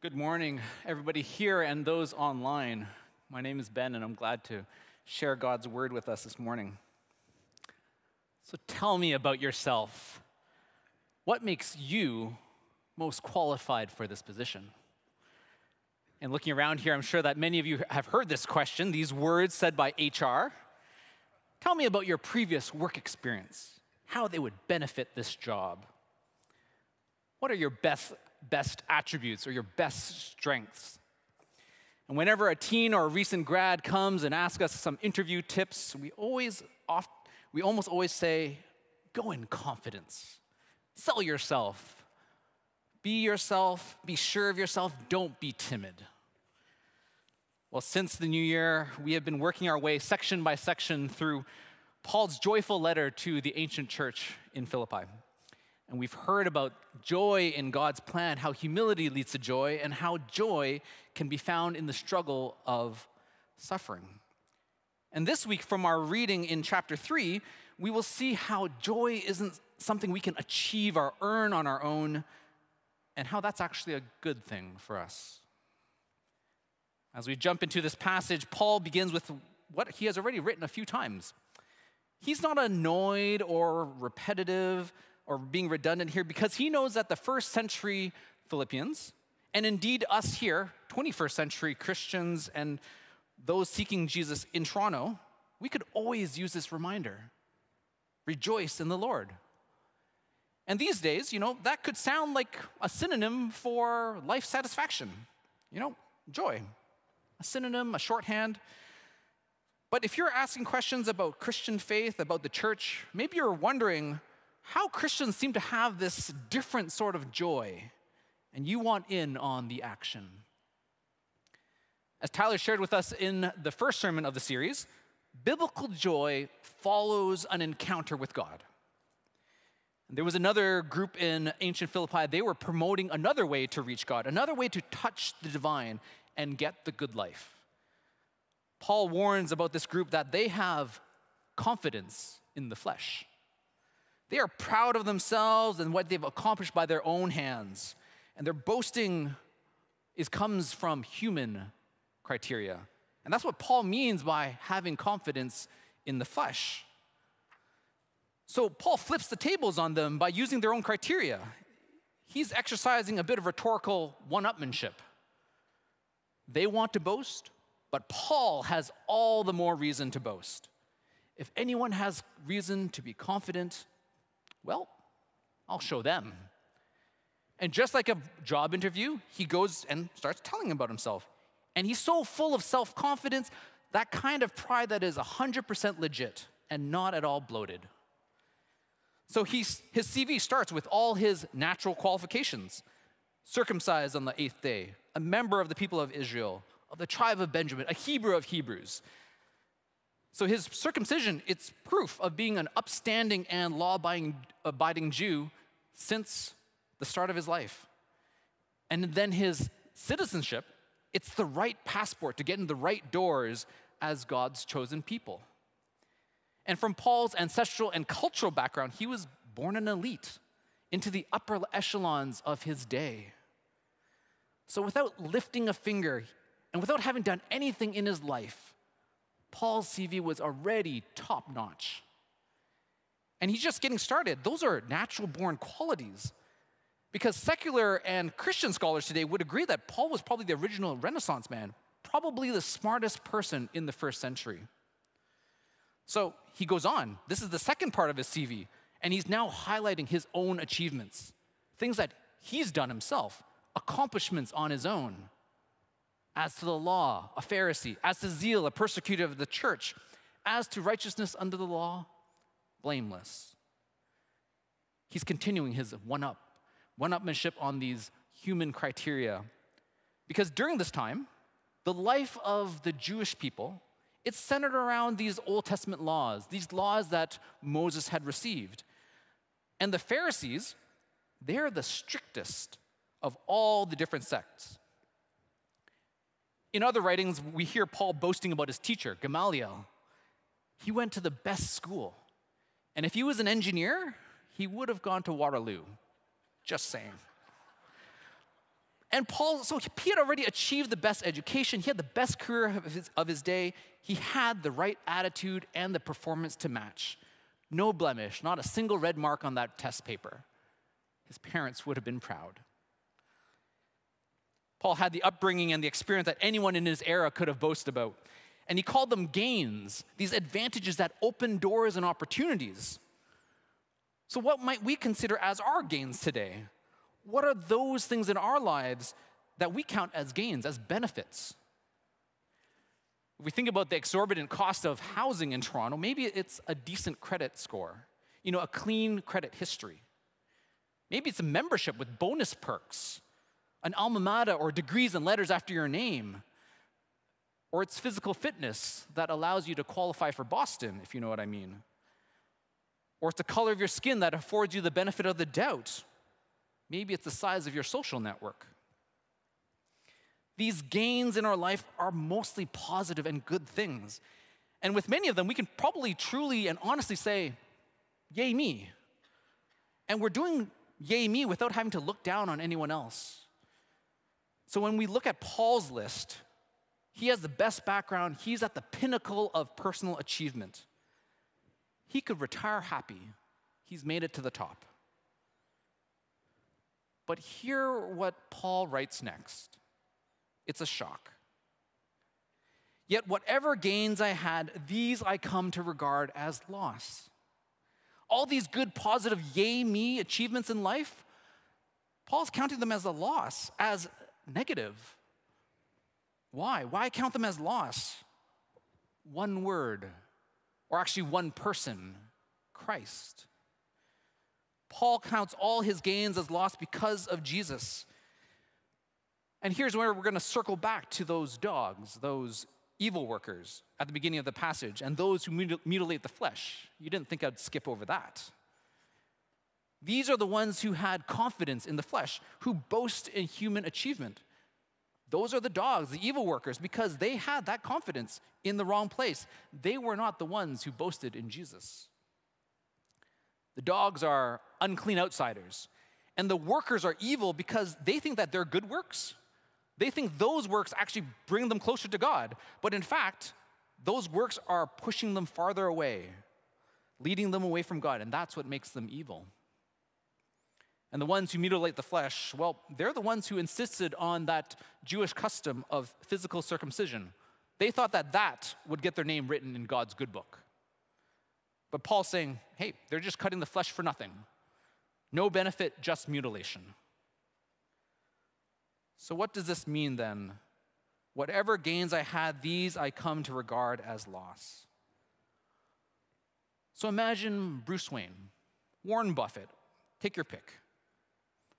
Good morning, everybody here and those online. My name is Ben, and I'm glad to share God's word with us this morning. So tell me about yourself. What makes you most qualified for this position? And looking around here, I'm sure that many of you have heard this question, these words said by HR. Tell me about your previous work experience, how they would benefit this job. What are your best best attributes or your best strengths. And whenever a teen or a recent grad comes and asks us some interview tips, we always oft, we almost always say, go in confidence. Sell yourself. Be yourself, be sure of yourself, don't be timid. Well, since the new year, we have been working our way section by section through Paul's joyful letter to the ancient church in Philippi. And we've heard about joy in God's plan, how humility leads to joy, and how joy can be found in the struggle of suffering. And this week, from our reading in chapter 3, we will see how joy isn't something we can achieve or earn on our own, and how that's actually a good thing for us. As we jump into this passage, Paul begins with what he has already written a few times. He's not annoyed or repetitive or being redundant here because he knows that the first century Philippians, and indeed us here, 21st century Christians and those seeking Jesus in Toronto, we could always use this reminder rejoice in the Lord. And these days, you know, that could sound like a synonym for life satisfaction, you know, joy, a synonym, a shorthand. But if you're asking questions about Christian faith, about the church, maybe you're wondering how Christians seem to have this different sort of joy, and you want in on the action. As Tyler shared with us in the first sermon of the series, biblical joy follows an encounter with God. There was another group in ancient Philippi, they were promoting another way to reach God, another way to touch the divine and get the good life. Paul warns about this group that they have confidence in the flesh. They are proud of themselves and what they've accomplished by their own hands. And their boasting is, comes from human criteria. And that's what Paul means by having confidence in the flesh. So Paul flips the tables on them by using their own criteria. He's exercising a bit of rhetorical one upmanship. They want to boast, but Paul has all the more reason to boast. If anyone has reason to be confident, well, I'll show them. And just like a job interview, he goes and starts telling about himself. And he's so full of self confidence, that kind of pride that is 100% legit and not at all bloated. So he's, his CV starts with all his natural qualifications circumcised on the eighth day, a member of the people of Israel, of the tribe of Benjamin, a Hebrew of Hebrews, so his circumcision, it's proof of being an upstanding and law-abiding Jew since the start of his life. And then his citizenship, it's the right passport to get in the right doors as God's chosen people. And from Paul's ancestral and cultural background, he was born an elite into the upper echelons of his day. So without lifting a finger and without having done anything in his life, Paul's CV was already top notch. And he's just getting started. Those are natural born qualities. Because secular and Christian scholars today would agree that Paul was probably the original Renaissance man, probably the smartest person in the first century. So he goes on. This is the second part of his CV, and he's now highlighting his own achievements, things that he's done himself, accomplishments on his own. As to the law, a Pharisee. As to zeal, a persecutor of the church. As to righteousness under the law, blameless. He's continuing his one up, one upmanship on these human criteria. Because during this time, the life of the Jewish people, it's centered around these Old Testament laws, these laws that Moses had received. And the Pharisees, they're the strictest of all the different sects. In other writings, we hear Paul boasting about his teacher, Gamaliel. He went to the best school. And if he was an engineer, he would have gone to Waterloo. Just saying. And Paul, so he had already achieved the best education, he had the best career of his, of his day, he had the right attitude and the performance to match. No blemish, not a single red mark on that test paper. His parents would have been proud. Paul had the upbringing and the experience that anyone in his era could have boasted about. And he called them gains, these advantages that open doors and opportunities. So, what might we consider as our gains today? What are those things in our lives that we count as gains, as benefits? If we think about the exorbitant cost of housing in Toronto, maybe it's a decent credit score, you know, a clean credit history. Maybe it's a membership with bonus perks, an alma mater or degrees and letters after your name. Or it's physical fitness that allows you to qualify for Boston, if you know what I mean. Or it's the color of your skin that affords you the benefit of the doubt. Maybe it's the size of your social network. These gains in our life are mostly positive and good things. And with many of them, we can probably truly and honestly say, Yay, me. And we're doing yay, me without having to look down on anyone else. So when we look at Paul's list, he has the best background, he's at the pinnacle of personal achievement. He could retire happy, he's made it to the top. But hear what Paul writes next. It's a shock. Yet, whatever gains I had, these I come to regard as loss. All these good, positive, yay me achievements in life, Paul's counting them as a loss, as negative. Why? Why count them as loss? One word, or actually one person Christ. Paul counts all his gains as loss because of Jesus. And here's where we're going to circle back to those dogs, those evil workers at the beginning of the passage, and those who mutilate the flesh. You didn't think I'd skip over that. These are the ones who had confidence in the flesh, who boast in human achievement. Those are the dogs, the evil workers, because they had that confidence in the wrong place. They were not the ones who boasted in Jesus. The dogs are unclean outsiders, and the workers are evil because they think that their good works, they think those works actually bring them closer to God. But in fact, those works are pushing them farther away, leading them away from God, and that's what makes them evil. And the ones who mutilate the flesh, well, they're the ones who insisted on that Jewish custom of physical circumcision. They thought that that would get their name written in God's good book. But Paul's saying, hey, they're just cutting the flesh for nothing. No benefit, just mutilation. So, what does this mean then? Whatever gains I had, these I come to regard as loss. So, imagine Bruce Wayne, Warren Buffett, take your pick.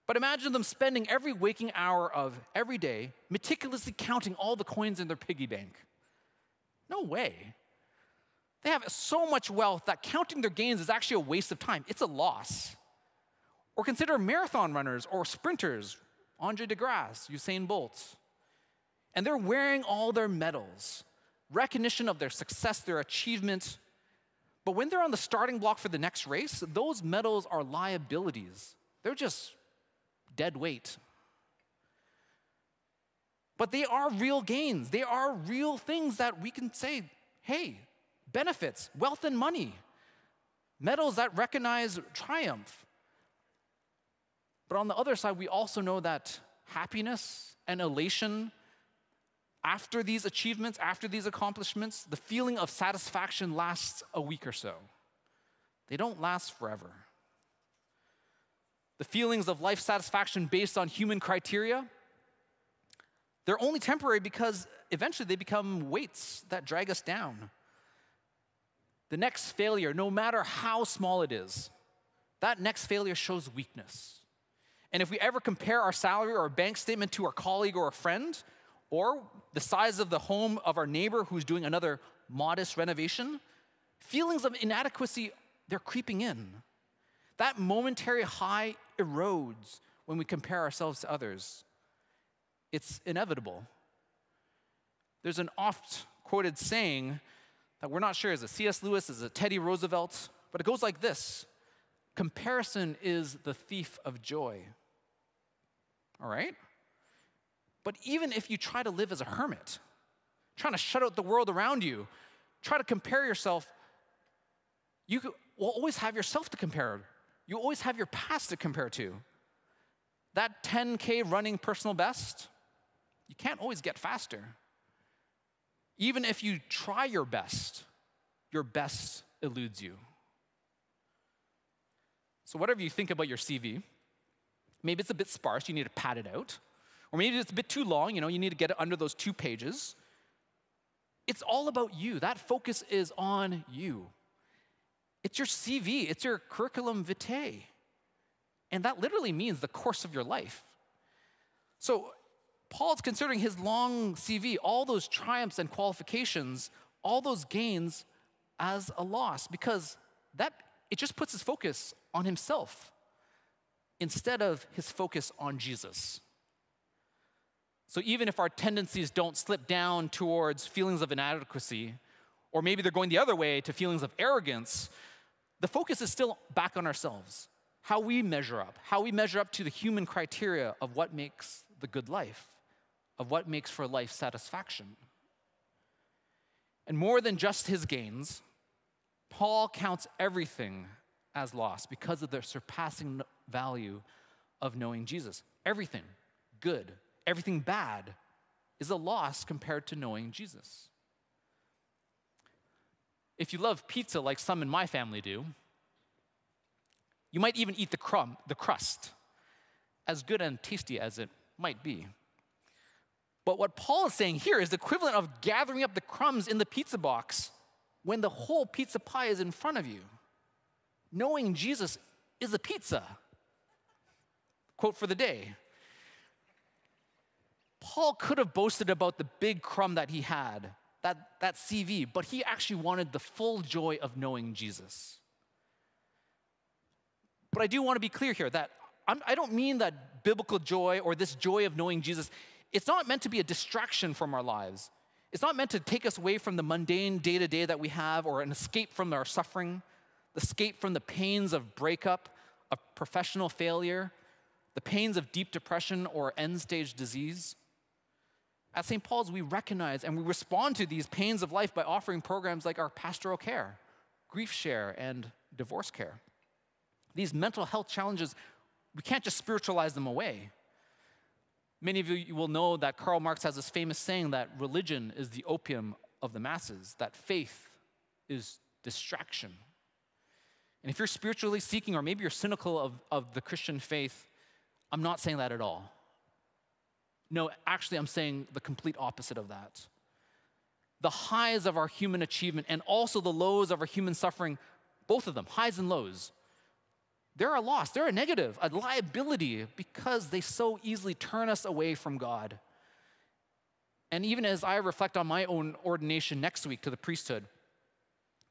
But imagine them spending every waking hour of every day meticulously counting all the coins in their piggy bank. No way. They have so much wealth that counting their gains is actually a waste of time. It's a loss. Or consider marathon runners or sprinters, Andre DeGrasse, Usain Bolt. And they're wearing all their medals, recognition of their success, their achievement. But when they're on the starting block for the next race, those medals are liabilities. They're just dead weight. But they are real gains. They are real things that we can say, hey, benefits, wealth and money, medals that recognize triumph. But on the other side, we also know that happiness and elation after these achievements, after these accomplishments, the feeling of satisfaction lasts a week or so. They don't last forever. The feelings of life satisfaction based on human criteria, they're only temporary because eventually they become weights that drag us down. The next failure, no matter how small it is, that next failure shows weakness. And if we ever compare our salary or a bank statement to our colleague or a friend, or the size of the home of our neighbor who's doing another modest renovation, feelings of inadequacy, they're creeping in. That momentary high erodes when we compare ourselves to others. It's inevitable. There's an oft quoted saying that we're not sure is it C.S. Lewis, is it Teddy Roosevelt, but it goes like this Comparison is the thief of joy. All right? But even if you try to live as a hermit, trying to shut out the world around you, try to compare yourself, you will always have yourself to compare. You always have your past to compare to. That 10K running personal best, you can't always get faster. Even if you try your best, your best eludes you. So, whatever you think about your CV, maybe it's a bit sparse, you need to pad it out. Or maybe it's a bit too long, you know, you need to get it under those two pages. It's all about you. That focus is on you. It's your CV, it's your curriculum vitae. And that literally means the course of your life. So, Paul's considering his long CV, all those triumphs and qualifications, all those gains as a loss because that it just puts his focus on himself instead of his focus on Jesus. So even if our tendencies don't slip down towards feelings of inadequacy, or maybe they're going the other way to feelings of arrogance, the focus is still back on ourselves. How we measure up, how we measure up to the human criteria of what makes the good life, of what makes for life satisfaction. And more than just his gains, Paul counts everything as loss because of the surpassing value of knowing Jesus. Everything good, everything bad is a loss compared to knowing Jesus. If you love pizza like some in my family do, you might even eat the crumb, the crust, as good and tasty as it might be. But what Paul is saying here is the equivalent of gathering up the crumbs in the pizza box when the whole pizza pie is in front of you. Knowing Jesus is a pizza. Quote for the day. Paul could have boasted about the big crumb that he had, that, that CV, but he actually wanted the full joy of knowing Jesus. But I do want to be clear here that I'm, I do not mean that biblical joy or this joy of knowing Jesus, it's not meant to be a distraction from our lives. It's not meant to take us away from the mundane day to day that we have or an escape from our suffering, the escape from the pains of breakup, of professional failure, the pains of deep depression or end stage disease. At St. Paul's, we recognize and we respond to these pains of life by offering programs like our pastoral care, grief share, and divorce care. These mental health challenges, we can't just spiritualize them away. Many of you will know that Karl Marx has this famous saying that religion is the opium of the masses, that faith is distraction. And if you're spiritually seeking, or maybe you're cynical of, of the Christian faith, I'm not saying that at all. No, actually, I'm saying the complete opposite of that. The highs of our human achievement and also the lows of our human suffering, both of them, highs and lows, they're a loss, they're a negative, a liability because they so easily turn us away from God. And even as I reflect on my own ordination next week to the priesthood,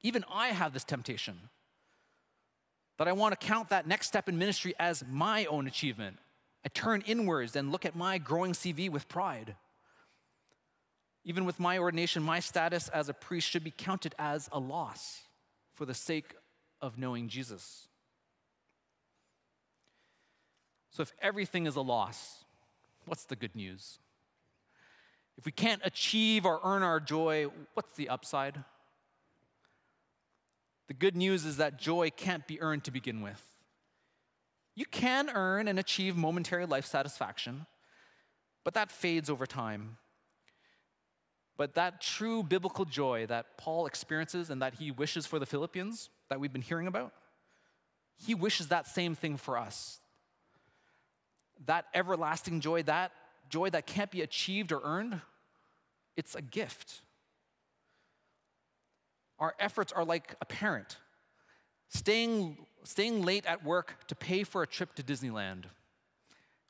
even I have this temptation that I want to count that next step in ministry as my own achievement. I turn inwards and look at my growing CV with pride. Even with my ordination, my status as a priest should be counted as a loss for the sake of knowing Jesus. So, if everything is a loss, what's the good news? If we can't achieve or earn our joy, what's the upside? The good news is that joy can't be earned to begin with. You can earn and achieve momentary life satisfaction, but that fades over time. But that true biblical joy that Paul experiences and that he wishes for the Philippians, that we've been hearing about, he wishes that same thing for us that everlasting joy, that joy that can't be achieved or earned, it's a gift. Our efforts are like a parent staying, staying late at work to pay for a trip to Disneyland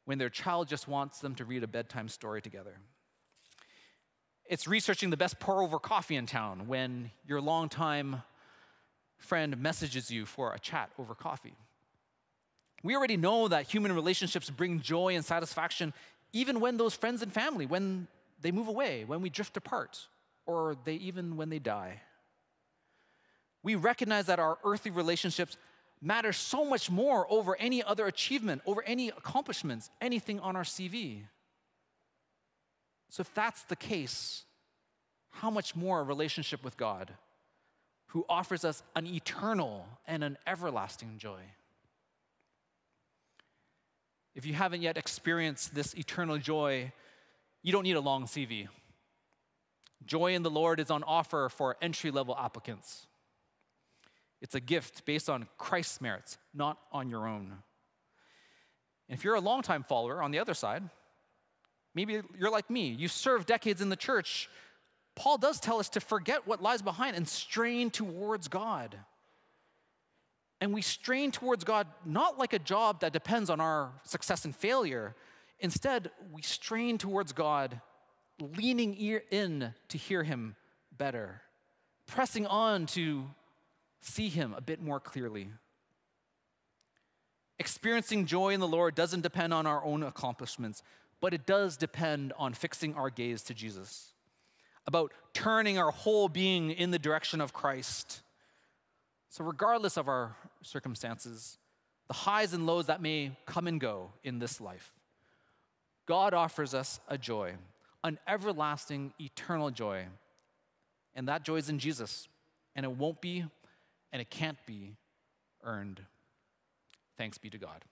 when their child just wants them to read a bedtime story together. It's researching the best pour over coffee in town when your longtime friend messages you for a chat over coffee. We already know that human relationships bring joy and satisfaction even when those friends and family, when they move away, when we drift apart, or they even when they die. We recognize that our earthly relationships matter so much more over any other achievement, over any accomplishments, anything on our CV. So, if that's the case, how much more a relationship with God, who offers us an eternal and an everlasting joy? If you haven't yet experienced this eternal joy, you don't need a long CV. Joy in the Lord is on offer for entry level applicants. It's a gift based on Christ's merits, not on your own. And if you're a longtime follower on the other side, maybe you're like me, you served decades in the church. Paul does tell us to forget what lies behind and strain towards God. And we strain towards God not like a job that depends on our success and failure. Instead, we strain towards God, leaning in to hear Him better, pressing on to see Him a bit more clearly. Experiencing joy in the Lord doesn't depend on our own accomplishments, but it does depend on fixing our gaze to Jesus, about turning our whole being in the direction of Christ. So, regardless of our circumstances, the highs and lows that may come and go in this life, God offers us a joy, an everlasting, eternal joy. And that joy is in Jesus. And it won't be and it can't be earned. Thanks be to God.